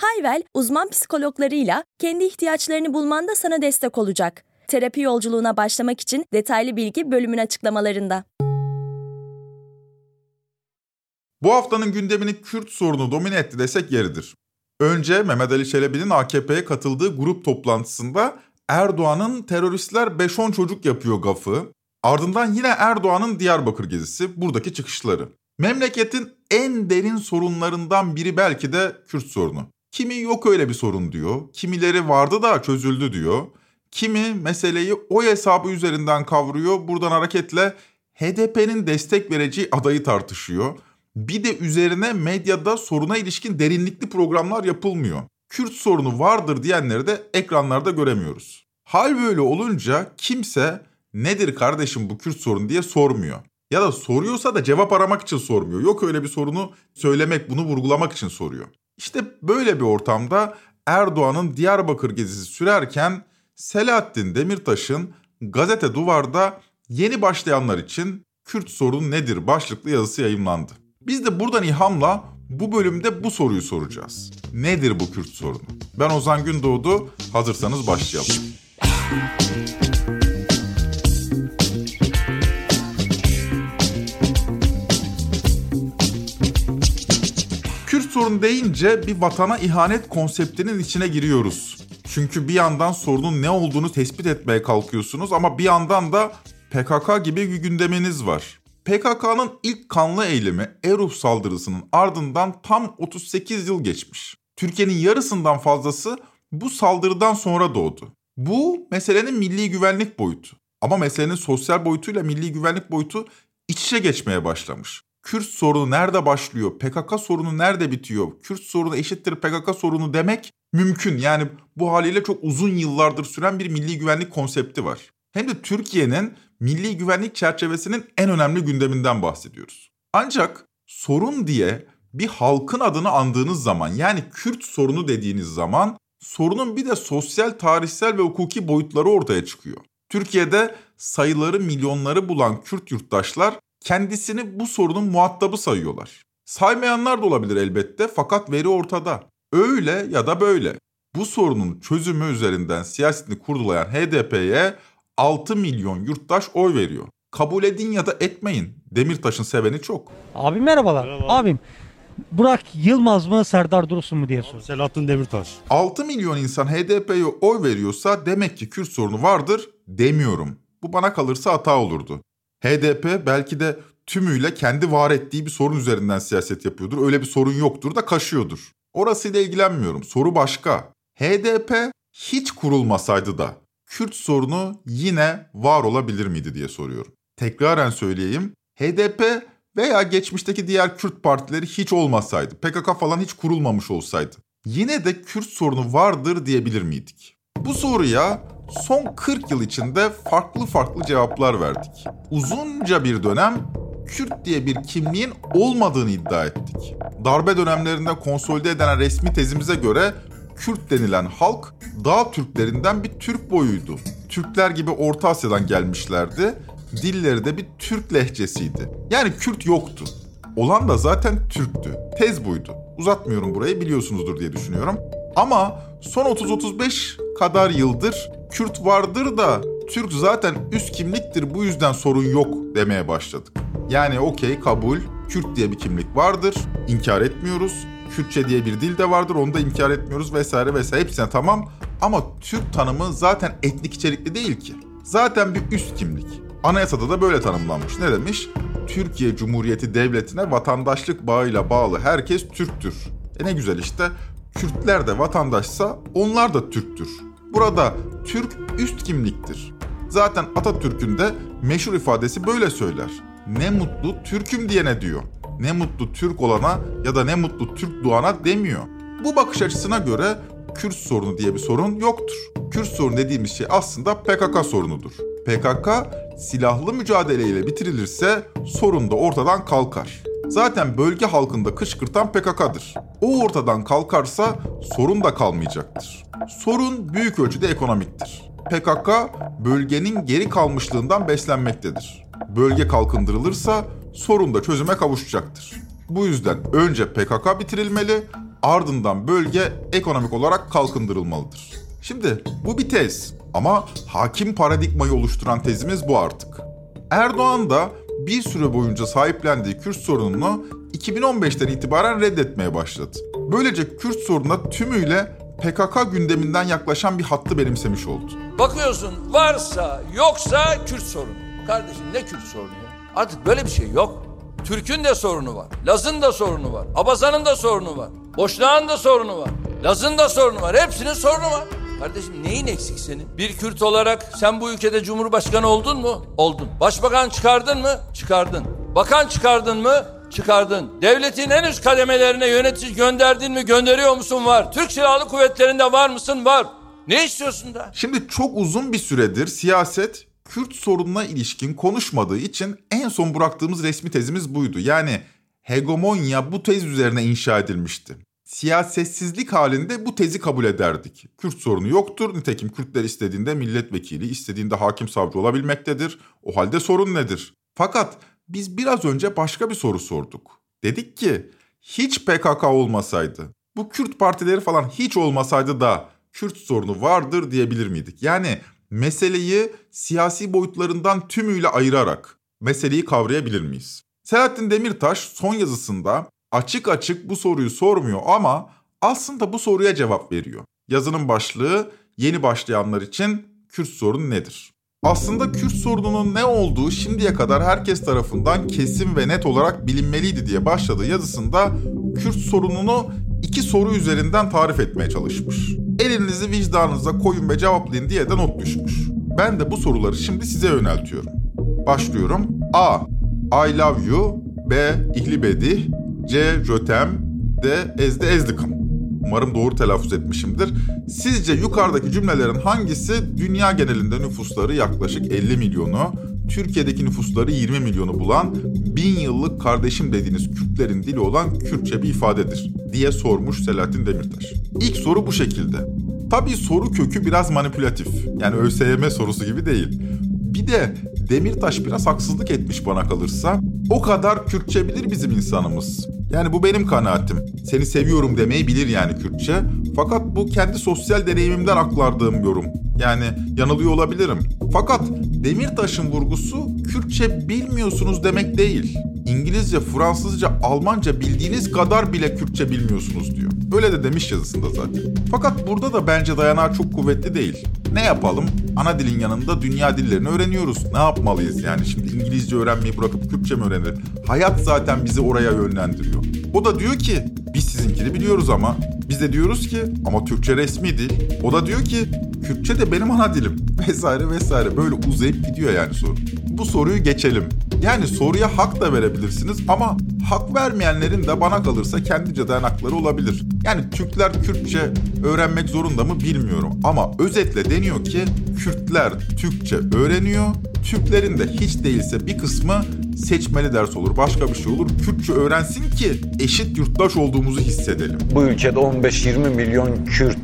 Hayvel, uzman psikologlarıyla kendi ihtiyaçlarını bulmanda sana destek olacak. Terapi yolculuğuna başlamak için detaylı bilgi bölümün açıklamalarında. Bu haftanın gündemini Kürt sorunu domine etti desek yeridir. Önce Mehmet Ali Çelebi'nin AKP'ye katıldığı grup toplantısında Erdoğan'ın teröristler 5-10 çocuk yapıyor gafı, ardından yine Erdoğan'ın Diyarbakır gezisi, buradaki çıkışları. Memleketin en derin sorunlarından biri belki de Kürt sorunu. Kimi yok öyle bir sorun diyor, kimileri vardı da çözüldü diyor. Kimi meseleyi o hesabı üzerinden kavruyor, buradan hareketle HDP'nin destek vereceği adayı tartışıyor. Bir de üzerine medyada soruna ilişkin derinlikli programlar yapılmıyor. Kürt sorunu vardır diyenleri de ekranlarda göremiyoruz. Hal böyle olunca kimse nedir kardeşim bu Kürt sorunu diye sormuyor. Ya da soruyorsa da cevap aramak için sormuyor. Yok öyle bir sorunu söylemek, bunu vurgulamak için soruyor. İşte böyle bir ortamda Erdoğan'ın Diyarbakır gezisi sürerken Selahattin Demirtaş'ın gazete duvarda yeni başlayanlar için Kürt sorunu nedir başlıklı yazısı yayımlandı. Biz de buradan ilhamla bu bölümde bu soruyu soracağız. Nedir bu Kürt sorunu? Ben Ozan Gündoğdu, hazırsanız başlayalım. Kürt sorunu deyince bir vatana ihanet konseptinin içine giriyoruz. Çünkü bir yandan sorunun ne olduğunu tespit etmeye kalkıyorsunuz ama bir yandan da PKK gibi bir gündeminiz var. PKK'nın ilk kanlı eylemi Eruh saldırısının ardından tam 38 yıl geçmiş. Türkiye'nin yarısından fazlası bu saldırıdan sonra doğdu. Bu meselenin milli güvenlik boyutu. Ama meselenin sosyal boyutuyla milli güvenlik boyutu iç içe geçmeye başlamış. Kürt sorunu nerede başlıyor? PKK sorunu nerede bitiyor? Kürt sorunu eşittir PKK sorunu demek mümkün. Yani bu haliyle çok uzun yıllardır süren bir milli güvenlik konsepti var. Hem de Türkiye'nin milli güvenlik çerçevesinin en önemli gündeminden bahsediyoruz. Ancak sorun diye bir halkın adını andığınız zaman yani Kürt sorunu dediğiniz zaman sorunun bir de sosyal, tarihsel ve hukuki boyutları ortaya çıkıyor. Türkiye'de sayıları milyonları bulan Kürt yurttaşlar kendisini bu sorunun muhatabı sayıyorlar. Saymayanlar da olabilir elbette fakat veri ortada. Öyle ya da böyle. Bu sorunun çözümü üzerinden siyasetini kurdulayan HDP'ye 6 milyon yurttaş oy veriyor. Kabul edin ya da etmeyin. Demirtaş'ın seveni çok. Abi merhabalar. Merhaba. Abim Burak Yılmaz mı Serdar Dursun mu diye sor. Selahattin Demirtaş. 6 milyon insan HDP'ye oy veriyorsa demek ki Kürt sorunu vardır demiyorum. Bu bana kalırsa hata olurdu. HDP belki de tümüyle kendi var ettiği bir sorun üzerinden siyaset yapıyordur. Öyle bir sorun yoktur da kaşıyordur. Orasıyla ilgilenmiyorum. Soru başka. HDP hiç kurulmasaydı da Kürt sorunu yine var olabilir miydi diye soruyorum. Tekraren söyleyeyim. HDP veya geçmişteki diğer Kürt partileri hiç olmasaydı, PKK falan hiç kurulmamış olsaydı yine de Kürt sorunu vardır diyebilir miydik? Bu soruya son 40 yıl içinde farklı farklı cevaplar verdik. Uzunca bir dönem Kürt diye bir kimliğin olmadığını iddia ettik. Darbe dönemlerinde konsolide edilen resmi tezimize göre Kürt denilen halk dağ Türklerinden bir Türk boyuydu. Türkler gibi Orta Asya'dan gelmişlerdi. Dilleri de bir Türk lehçesiydi. Yani Kürt yoktu. Olan da zaten Türktü. Tez buydu. Uzatmıyorum burayı biliyorsunuzdur diye düşünüyorum. Ama son 30-35 kadar yıldır Kürt vardır da Türk zaten üst kimliktir bu yüzden sorun yok demeye başladık. Yani okey kabul, Kürt diye bir kimlik vardır, inkar etmiyoruz. Kürtçe diye bir dil de vardır onu da inkar etmiyoruz vesaire vesaire hepsine tamam. Ama Türk tanımı zaten etnik içerikli değil ki. Zaten bir üst kimlik. Anayasada da böyle tanımlanmış. Ne demiş? Türkiye Cumhuriyeti Devleti'ne vatandaşlık bağıyla bağlı herkes Türktür. E ne güzel işte. Kürtler de vatandaşsa onlar da Türktür. Burada Türk üst kimliktir. Zaten Atatürk'ün de meşhur ifadesi böyle söyler. Ne mutlu Türk'üm diyene diyor. Ne mutlu Türk olana ya da ne mutlu Türk doğana demiyor. Bu bakış açısına göre Kürt sorunu diye bir sorun yoktur. Kürt sorunu dediğimiz şey aslında PKK sorunudur. PKK silahlı mücadeleyle bitirilirse sorun da ortadan kalkar. Zaten bölge halkında kışkırtan PKK'dır. O ortadan kalkarsa sorun da kalmayacaktır. Sorun büyük ölçüde ekonomiktir. PKK bölgenin geri kalmışlığından beslenmektedir. Bölge kalkındırılırsa sorun da çözüme kavuşacaktır. Bu yüzden önce PKK bitirilmeli, ardından bölge ekonomik olarak kalkındırılmalıdır. Şimdi bu bir tez ama hakim paradigmayı oluşturan tezimiz bu artık. Erdoğan da bir süre boyunca sahiplendiği Kürt sorununu 2015'ten itibaren reddetmeye başladı. Böylece Kürt sorununa tümüyle PKK gündeminden yaklaşan bir hattı benimsemiş oldu. Bakıyorsun varsa yoksa Kürt sorunu. Kardeşim ne Kürt sorunu ya? Artık böyle bir şey yok. Türk'ün de sorunu var. Laz'ın da sorunu var. Abazan'ın da sorunu var. Boşnağın da sorunu var. Laz'ın da sorunu var. Hepsinin sorunu var. Kardeşim neyin eksik senin? Bir Kürt olarak sen bu ülkede Cumhurbaşkanı oldun mu? Oldun. Başbakan çıkardın mı? Çıkardın. Bakan çıkardın mı? Çıkardın. Devletin en üst kademelerine yönetici gönderdin mi? Gönderiyor musun? Var. Türk Silahlı Kuvvetleri'nde var mısın? Var. Ne istiyorsun da? Şimdi çok uzun bir süredir siyaset Kürt sorununa ilişkin konuşmadığı için en son bıraktığımız resmi tezimiz buydu. Yani hegemonya bu tez üzerine inşa edilmişti. Siyasetsizlik halinde bu tezi kabul ederdik. Kürt sorunu yoktur. Nitekim Kürtler istediğinde milletvekili, istediğinde hakim savcı olabilmektedir. O halde sorun nedir? Fakat biz biraz önce başka bir soru sorduk. Dedik ki hiç PKK olmasaydı, bu Kürt partileri falan hiç olmasaydı da Kürt sorunu vardır diyebilir miydik? Yani meseleyi siyasi boyutlarından tümüyle ayırarak meseleyi kavrayabilir miyiz? Selahattin Demirtaş son yazısında açık açık bu soruyu sormuyor ama aslında bu soruya cevap veriyor. Yazının başlığı yeni başlayanlar için Kürt sorunu nedir? Aslında Kürt sorununun ne olduğu şimdiye kadar herkes tarafından kesin ve net olarak bilinmeliydi diye başladığı yazısında Kürt sorununu iki soru üzerinden tarif etmeye çalışmış. Elinizi vicdanınıza koyun ve cevaplayın diye de not düşmüş. Ben de bu soruları şimdi size yöneltiyorum. Başlıyorum. A. I love you. B. İhlibedi. C. Jötem. D. Ezde ezdikim. Umarım doğru telaffuz etmişimdir. Sizce yukarıdaki cümlelerin hangisi dünya genelinde nüfusları yaklaşık 50 milyonu, Türkiye'deki nüfusları 20 milyonu bulan, bin yıllık kardeşim dediğiniz Kürtlerin dili olan Kürtçe bir ifadedir diye sormuş Selahattin Demirtaş. İlk soru bu şekilde. Tabii soru kökü biraz manipülatif. Yani ÖSYM sorusu gibi değil. Bir de Demirtaş biraz haksızlık etmiş bana kalırsa. O kadar Kürtçe bilir bizim insanımız. Yani bu benim kanaatim. Seni seviyorum demeyi bilir yani Kürtçe. Fakat bu kendi sosyal deneyimimden aklardığım yorum. Yani yanılıyor olabilirim. Fakat Demirtaş'ın vurgusu Kürtçe bilmiyorsunuz demek değil. İngilizce, Fransızca, Almanca bildiğiniz kadar bile Kürtçe bilmiyorsunuz diyor. Öyle de demiş yazısında zaten. Fakat burada da bence dayanağı çok kuvvetli değil. Ne yapalım? Ana dilin yanında dünya dillerini öğreniyoruz. Ne yapmalıyız yani? Şimdi İngilizce öğrenmeyi bırakıp Kürtçe mi öğrenelim? Hayat zaten bizi oraya yönlendiriyor. O da diyor ki biz sizinkini biliyoruz ama biz de diyoruz ki ama Türkçe resmi dil. O da diyor ki Kürtçe de benim ana dilim vesaire vesaire böyle uzayıp gidiyor yani soru. Bu soruyu geçelim. Yani soruya hak da verebilirsiniz ama hak vermeyenlerin de bana kalırsa kendince dayanakları olabilir. Yani Türkler Kürtçe öğrenmek zorunda mı bilmiyorum ama özetle deniyor ki Kürtler Türkçe öğreniyor. Türklerin de hiç değilse bir kısmı seçmeli ders olur, başka bir şey olur. Kürtçe öğrensin ki eşit yurttaş olduğumuzu hissedelim. Bu ülkede 15-20 milyon Kürt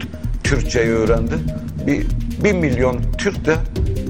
Türkçeyi öğrendi. Bir, bir milyon Türk de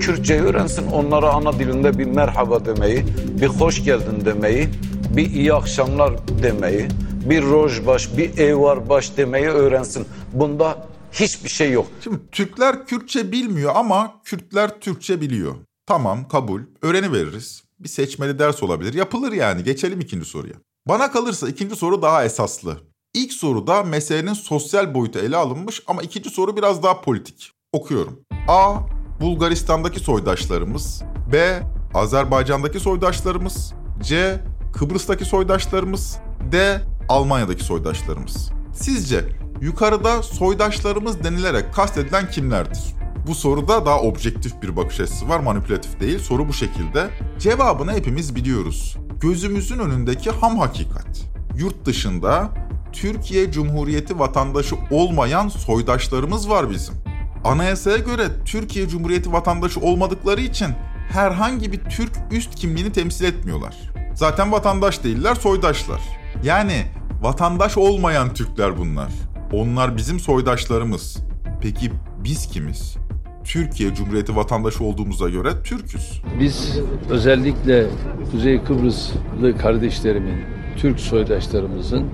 Kürtçeyi öğrensin. Onlara ana dilinde bir merhaba demeyi, bir hoş geldin demeyi, bir iyi akşamlar demeyi, bir rojbaş, bir eyvarbaş demeyi öğrensin. Bunda hiçbir şey yok. Şimdi Türkler Kürtçe bilmiyor ama Kürtler Türkçe biliyor. Tamam kabul, öğreni veririz. Bir seçmeli ders olabilir. Yapılır yani. Geçelim ikinci soruya. Bana kalırsa ikinci soru daha esaslı. İlk soruda meselenin sosyal boyutu ele alınmış ama ikinci soru biraz daha politik. Okuyorum. A. Bulgaristan'daki soydaşlarımız. B. Azerbaycan'daki soydaşlarımız. C. Kıbrıs'taki soydaşlarımız. D. Almanya'daki soydaşlarımız. Sizce yukarıda soydaşlarımız denilerek kastedilen kimlerdir? Bu soruda daha objektif bir bakış açısı var, manipülatif değil. Soru bu şekilde. Cevabını hepimiz biliyoruz. Gözümüzün önündeki ham hakikat. Yurt dışında Türkiye Cumhuriyeti vatandaşı olmayan soydaşlarımız var bizim. Anayasaya göre Türkiye Cumhuriyeti vatandaşı olmadıkları için herhangi bir Türk üst kimliğini temsil etmiyorlar. Zaten vatandaş değiller, soydaşlar. Yani vatandaş olmayan Türkler bunlar. Onlar bizim soydaşlarımız. Peki biz kimiz? Türkiye Cumhuriyeti vatandaşı olduğumuza göre Türküz. Biz özellikle Kuzey Kıbrıslı kardeşlerimin, Türk soydaşlarımızın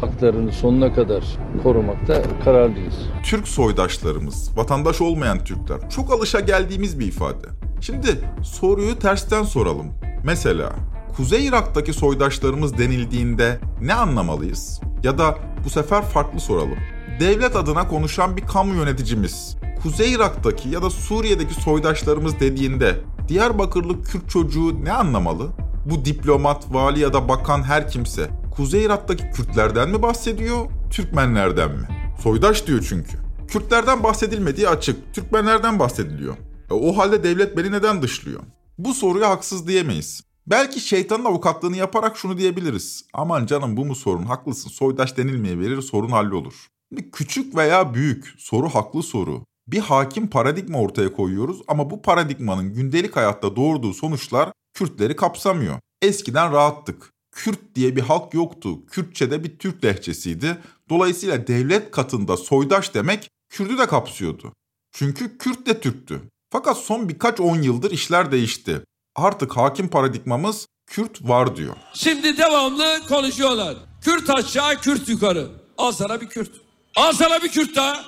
haklarını sonuna kadar korumakta kararlıyız. Türk soydaşlarımız, vatandaş olmayan Türkler. Çok alışa geldiğimiz bir ifade. Şimdi soruyu tersten soralım. Mesela Kuzey Irak'taki soydaşlarımız denildiğinde ne anlamalıyız? Ya da bu sefer farklı soralım. Devlet adına konuşan bir kamu yöneticimiz Kuzey Irak'taki ya da Suriye'deki soydaşlarımız dediğinde Diyarbakırlı Kürt çocuğu ne anlamalı? Bu diplomat, vali ya da bakan her kimse Kuzey Irak'taki Kürtlerden mi bahsediyor, Türkmenlerden mi? Soydaş diyor çünkü. Kürtlerden bahsedilmediği açık, Türkmenlerden bahsediliyor. E, o halde devlet beni neden dışlıyor? Bu soruya haksız diyemeyiz. Belki şeytanın avukatlığını yaparak şunu diyebiliriz. Aman canım bu mu sorun? Haklısın. Soydaş denilmeye verir sorun hallolur. Şimdi küçük veya büyük soru haklı soru. Bir hakim paradigma ortaya koyuyoruz ama bu paradigmanın gündelik hayatta doğurduğu sonuçlar Kürtleri kapsamıyor. Eskiden rahattık. Kürt diye bir halk yoktu. Kürtçe de bir Türk lehçesiydi. Dolayısıyla devlet katında soydaş demek Kürt'ü de kapsıyordu. Çünkü Kürt de Türktü. Fakat son birkaç on yıldır işler değişti. Artık hakim paradigmamız Kürt var diyor. Şimdi devamlı konuşuyorlar. Kürt aşağı, Kürt yukarı. Al sana bir Kürt. Al sana bir Kürt daha.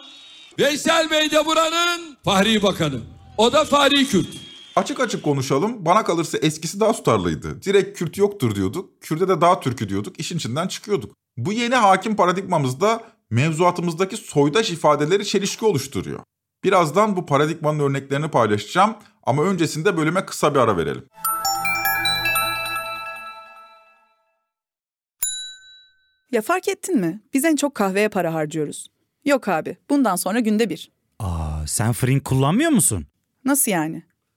Veysel Bey de buranın Fahri Bakanı. O da Fahri Kürt. Açık açık konuşalım. Bana kalırsa eskisi daha tutarlıydı. Direkt Kürt yoktur diyorduk. Kürt'e de daha Türk'ü diyorduk. İşin içinden çıkıyorduk. Bu yeni hakim paradigmamızda mevzuatımızdaki soydaş ifadeleri çelişki oluşturuyor. Birazdan bu paradigmanın örneklerini paylaşacağım ama öncesinde bölüme kısa bir ara verelim. Ya fark ettin mi? Biz en çok kahveye para harcıyoruz. Yok abi, bundan sonra günde bir. Aa, sen Frink kullanmıyor musun? Nasıl yani?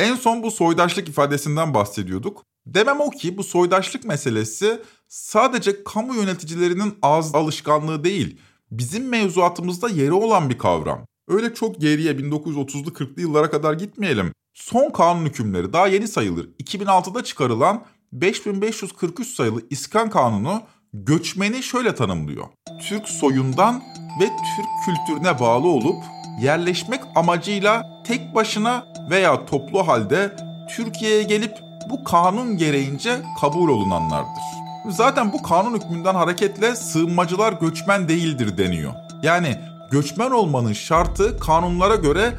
En son bu soydaşlık ifadesinden bahsediyorduk. Demem o ki bu soydaşlık meselesi sadece kamu yöneticilerinin ağız alışkanlığı değil, bizim mevzuatımızda yeri olan bir kavram. Öyle çok geriye 1930'lu 40'lı yıllara kadar gitmeyelim. Son kanun hükümleri daha yeni sayılır. 2006'da çıkarılan 5543 sayılı İskan Kanunu göçmeni şöyle tanımlıyor. Türk soyundan ve Türk kültürüne bağlı olup yerleşmek amacıyla tek başına veya toplu halde Türkiye'ye gelip bu kanun gereğince kabul olunanlardır. Zaten bu kanun hükmünden hareketle sığınmacılar göçmen değildir deniyor. Yani göçmen olmanın şartı kanunlara göre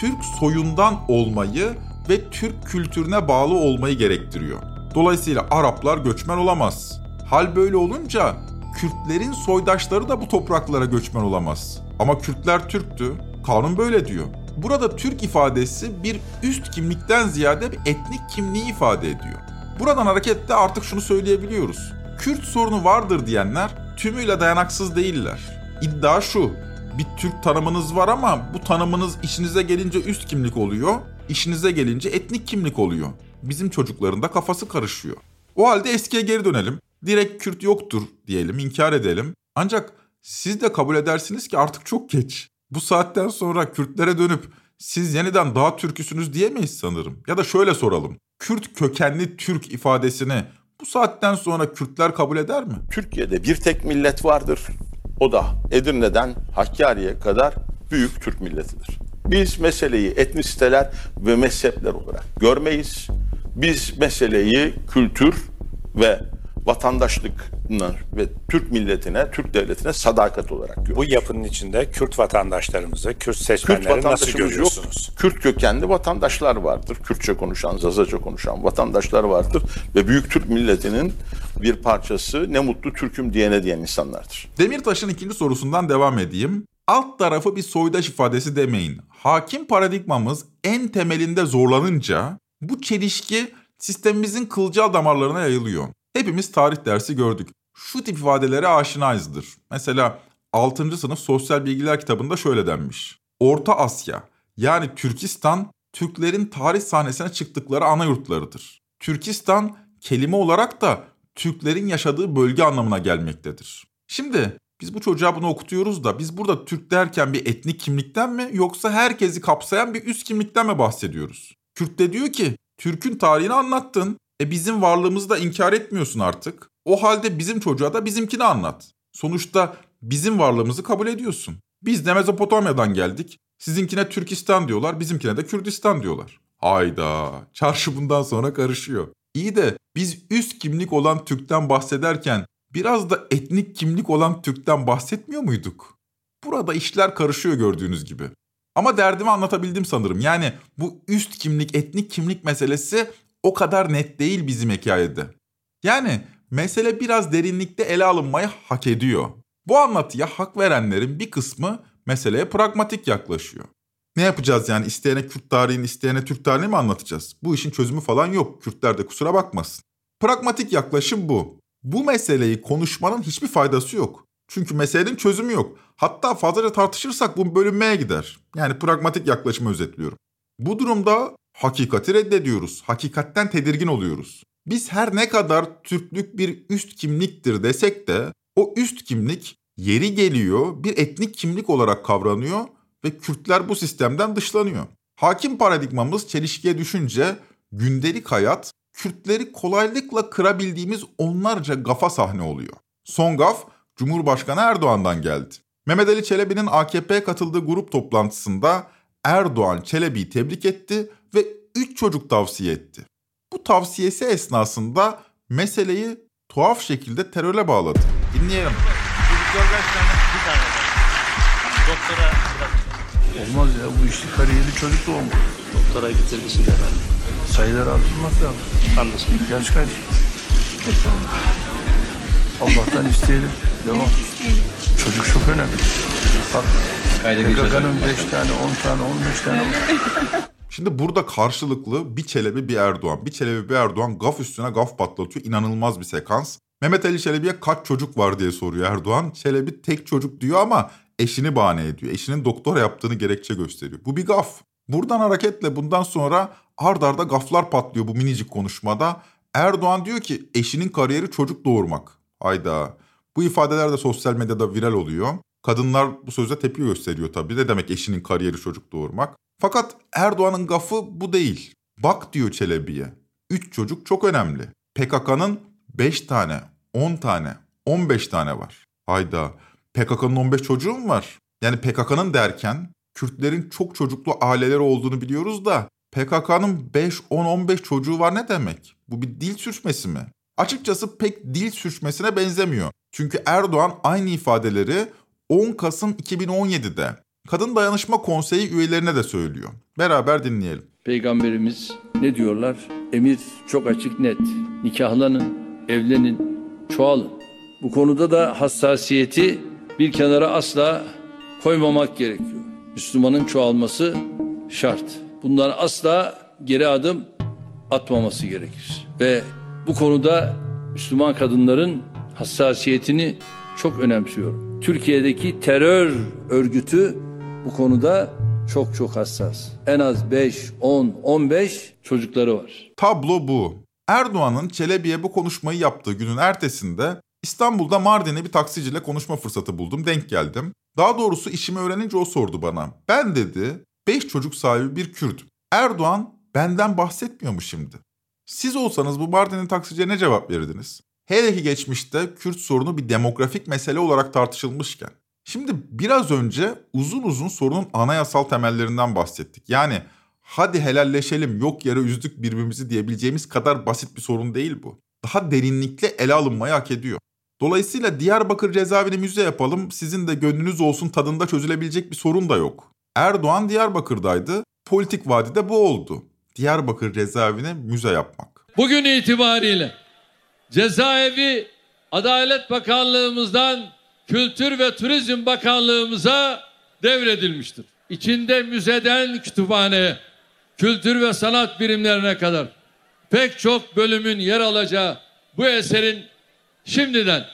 Türk soyundan olmayı ve Türk kültürüne bağlı olmayı gerektiriyor. Dolayısıyla Araplar göçmen olamaz. Hal böyle olunca Kürtlerin soydaşları da bu topraklara göçmen olamaz. Ama Kürtler Türktü. Kanun böyle diyor. Burada Türk ifadesi bir üst kimlikten ziyade bir etnik kimliği ifade ediyor. Buradan hareketle artık şunu söyleyebiliyoruz. Kürt sorunu vardır diyenler tümüyle dayanaksız değiller. İddia şu. Bir Türk tanımınız var ama bu tanımınız işinize gelince üst kimlik oluyor, işinize gelince etnik kimlik oluyor. Bizim çocukların da kafası karışıyor. O halde eskiye geri dönelim. Direkt Kürt yoktur diyelim, inkar edelim. Ancak siz de kabul edersiniz ki artık çok geç. Bu saatten sonra Kürtlere dönüp siz yeniden daha Türküsünüz diyemeyiz sanırım. Ya da şöyle soralım. Kürt kökenli Türk ifadesini bu saatten sonra Kürtler kabul eder mi? Türkiye'de bir tek millet vardır. O da Edirne'den Hakkari'ye kadar büyük Türk milletidir. Biz meseleyi etnisiteler ve mezhepler olarak görmeyiz. Biz meseleyi kültür ve vatandaşlıkına ve Türk milletine, Türk devletine sadakat olarak görüyoruz. Bu yapının içinde Kürt vatandaşlarımızı, Kürt Kürt seçmenleri nasıl vatandaşımız yok. görüyorsunuz? Kürt kökenli vatandaşlar vardır. Kürtçe konuşan, Zazaca konuşan vatandaşlar vardır. Ve büyük Türk milletinin bir parçası ne mutlu Türk'üm diyene diyen insanlardır. Demirtaş'ın ikinci sorusundan devam edeyim. Alt tarafı bir soydaş ifadesi demeyin. Hakim paradigmamız en temelinde zorlanınca bu çelişki sistemimizin kılcal damarlarına yayılıyor. Hepimiz tarih dersi gördük. Şu tip ifadelere aşinayızdır. Mesela 6. sınıf sosyal bilgiler kitabında şöyle denmiş. Orta Asya yani Türkistan Türklerin tarih sahnesine çıktıkları ana yurtlarıdır. Türkistan kelime olarak da Türklerin yaşadığı bölge anlamına gelmektedir. Şimdi biz bu çocuğa bunu okutuyoruz da biz burada Türk derken bir etnik kimlikten mi yoksa herkesi kapsayan bir üst kimlikten mi bahsediyoruz? Kürt de diyor ki Türk'ün tarihini anlattın. E bizim varlığımızı da inkar etmiyorsun artık. O halde bizim çocuğa da bizimkini anlat. Sonuçta bizim varlığımızı kabul ediyorsun. Biz de Mezopotamya'dan geldik. Sizinkine Türkistan diyorlar, bizimkine de Kürdistan diyorlar. Hayda, çarşı bundan sonra karışıyor. İyi de biz üst kimlik olan Türk'ten bahsederken biraz da etnik kimlik olan Türk'ten bahsetmiyor muyduk? Burada işler karışıyor gördüğünüz gibi. Ama derdimi anlatabildim sanırım. Yani bu üst kimlik, etnik kimlik meselesi o kadar net değil bizim hikayede. Yani mesele biraz derinlikte ele alınmayı hak ediyor. Bu anlatıya hak verenlerin bir kısmı meseleye pragmatik yaklaşıyor. Ne yapacağız yani isteyene Kürt tarihini isteyene Türk tarihini mi anlatacağız? Bu işin çözümü falan yok. Kürtler de kusura bakmasın. Pragmatik yaklaşım bu. Bu meseleyi konuşmanın hiçbir faydası yok. Çünkü meselenin çözümü yok. Hatta fazlaca tartışırsak bu bölünmeye gider. Yani pragmatik yaklaşımı özetliyorum. Bu durumda hakikati reddediyoruz. Hakikatten tedirgin oluyoruz. Biz her ne kadar Türklük bir üst kimliktir desek de o üst kimlik yeri geliyor bir etnik kimlik olarak kavranıyor ve Kürtler bu sistemden dışlanıyor. Hakim paradigmamız çelişkiye düşünce gündelik hayat Kürtleri kolaylıkla kırabildiğimiz onlarca gafa sahne oluyor. Son gaf Cumhurbaşkanı Erdoğan'dan geldi. Mehmet Ali Çelebi'nin AKP'ye katıldığı grup toplantısında Erdoğan Çelebi'yi tebrik etti 3 çocuk tavsiye etti. Bu tavsiyesi esnasında meseleyi tuhaf şekilde teröre bağladı. Dinleyelim. Çocuklar kaç tane? Bir tane var. Doktora Olmaz ya bu işte kariyeri çocuk doğumu. doktora getirmişsin herhalde. Sayılar artırmak lazım. Anlasın. Yaş kaç? Allah'tan isteyelim. Devam. Çocuk çok önemli. Bak PKK'nın 5 tane, 10 tane, 15 tane. Şimdi burada karşılıklı bir Çelebi bir Erdoğan, bir Çelebi bir Erdoğan gaf üstüne gaf patlatıyor. İnanılmaz bir sekans. Mehmet Ali Çelebi'ye kaç çocuk var diye soruyor Erdoğan. Çelebi tek çocuk diyor ama eşini bahane ediyor. Eşinin doktor yaptığını gerekçe gösteriyor. Bu bir gaf. Buradan hareketle bundan sonra ard arda gaflar patlıyor bu minicik konuşmada. Erdoğan diyor ki eşinin kariyeri çocuk doğurmak. Hayda. Bu ifadeler de sosyal medyada viral oluyor. Kadınlar bu sözde tepki gösteriyor tabii. Ne demek eşinin kariyeri çocuk doğurmak? Fakat Erdoğan'ın gafı bu değil. Bak diyor Çelebi'ye. Üç çocuk çok önemli. PKK'nın 5 tane, 10 tane, 15 tane var. Hayda. PKK'nın 15 çocuğu mu var? Yani PKK'nın derken Kürtlerin çok çocuklu aileleri olduğunu biliyoruz da PKK'nın 5, 10, 15 çocuğu var ne demek? Bu bir dil sürçmesi mi? Açıkçası pek dil sürçmesine benzemiyor. Çünkü Erdoğan aynı ifadeleri 10 Kasım 2017'de Kadın Dayanışma Konseyi üyelerine de söylüyor. Beraber dinleyelim. Peygamberimiz ne diyorlar? Emir çok açık net. Nikahlanın, evlenin, çoğalın. Bu konuda da hassasiyeti bir kenara asla koymamak gerekiyor. Müslümanın çoğalması şart. Bundan asla geri adım atmaması gerekir. Ve bu konuda Müslüman kadınların hassasiyetini çok önemsiyorum. Türkiye'deki terör örgütü bu konuda çok çok hassas. En az 5, 10, 15 çocukları var. Tablo bu. Erdoğan'ın Çelebi'ye bu konuşmayı yaptığı günün ertesinde İstanbul'da Mardin'e bir taksiciyle konuşma fırsatı buldum, denk geldim. Daha doğrusu işimi öğrenince o sordu bana. Ben dedi 5 çocuk sahibi bir Kürt. Erdoğan benden bahsetmiyor mu şimdi? Siz olsanız bu Mardin'in taksiciye ne cevap verirdiniz? Hele ki geçmişte Kürt sorunu bir demografik mesele olarak tartışılmışken. Şimdi biraz önce uzun uzun sorunun anayasal temellerinden bahsettik. Yani hadi helalleşelim yok yere üzdük birbirimizi diyebileceğimiz kadar basit bir sorun değil bu. daha derinlikli ele alınmayı hak ediyor. Dolayısıyla Diyarbakır cezaevini müze yapalım, sizin de gönlünüz olsun tadında çözülebilecek bir sorun da yok. Erdoğan Diyarbakır'daydı, politik vadide bu oldu. Diyarbakır cezaevine müze yapmak. Bugün itibariyle cezaevi Adalet Bakanlığımızdan Kültür ve Turizm Bakanlığımıza devredilmiştir. İçinde müzeden kütüphane, kültür ve sanat birimlerine kadar pek çok bölümün yer alacağı bu eserin şimdiden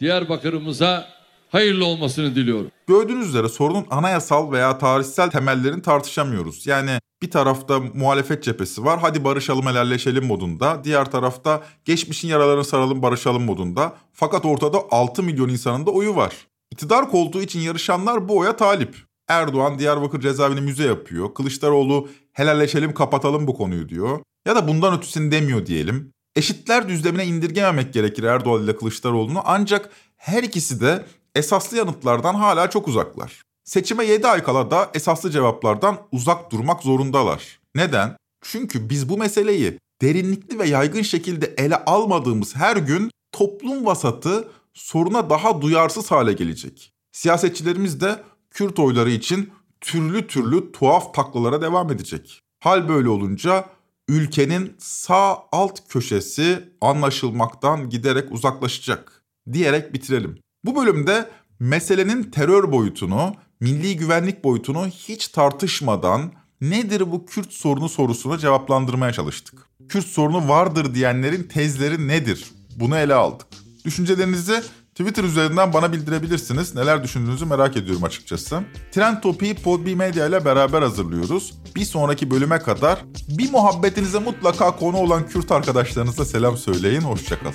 Diyarbakır'ımıza hayırlı olmasını diliyorum. Gördüğünüz üzere sorunun anayasal veya tarihsel temellerini tartışamıyoruz. Yani bir tarafta muhalefet cephesi var. Hadi barışalım helalleşelim modunda. Diğer tarafta geçmişin yaralarını saralım barışalım modunda. Fakat ortada 6 milyon insanın da oyu var. İktidar koltuğu için yarışanlar bu oya talip. Erdoğan Diyarbakır cezaevini müze yapıyor. Kılıçdaroğlu helalleşelim kapatalım bu konuyu diyor. Ya da bundan ötesini demiyor diyelim. Eşitler düzlemine indirgememek gerekir Erdoğan ile Kılıçdaroğlu'nu ancak her ikisi de esaslı yanıtlardan hala çok uzaklar. Seçime 7 ay kala da esaslı cevaplardan uzak durmak zorundalar. Neden? Çünkü biz bu meseleyi derinlikli ve yaygın şekilde ele almadığımız her gün toplum vasatı soruna daha duyarsız hale gelecek. Siyasetçilerimiz de Kürt oyları için türlü türlü tuhaf taklalara devam edecek. Hal böyle olunca ülkenin sağ alt köşesi anlaşılmaktan giderek uzaklaşacak diyerek bitirelim. Bu bölümde meselenin terör boyutunu, milli güvenlik boyutunu hiç tartışmadan nedir bu Kürt sorunu sorusuna cevaplandırmaya çalıştık. Kürt sorunu vardır diyenlerin tezleri nedir? Bunu ele aldık. Düşüncelerinizi Twitter üzerinden bana bildirebilirsiniz. Neler düşündüğünüzü merak ediyorum açıkçası. Trend Topi'yi Podbi Media ile beraber hazırlıyoruz. Bir sonraki bölüme kadar bir muhabbetinize mutlaka konu olan Kürt arkadaşlarınıza selam söyleyin. Hoşçakalın.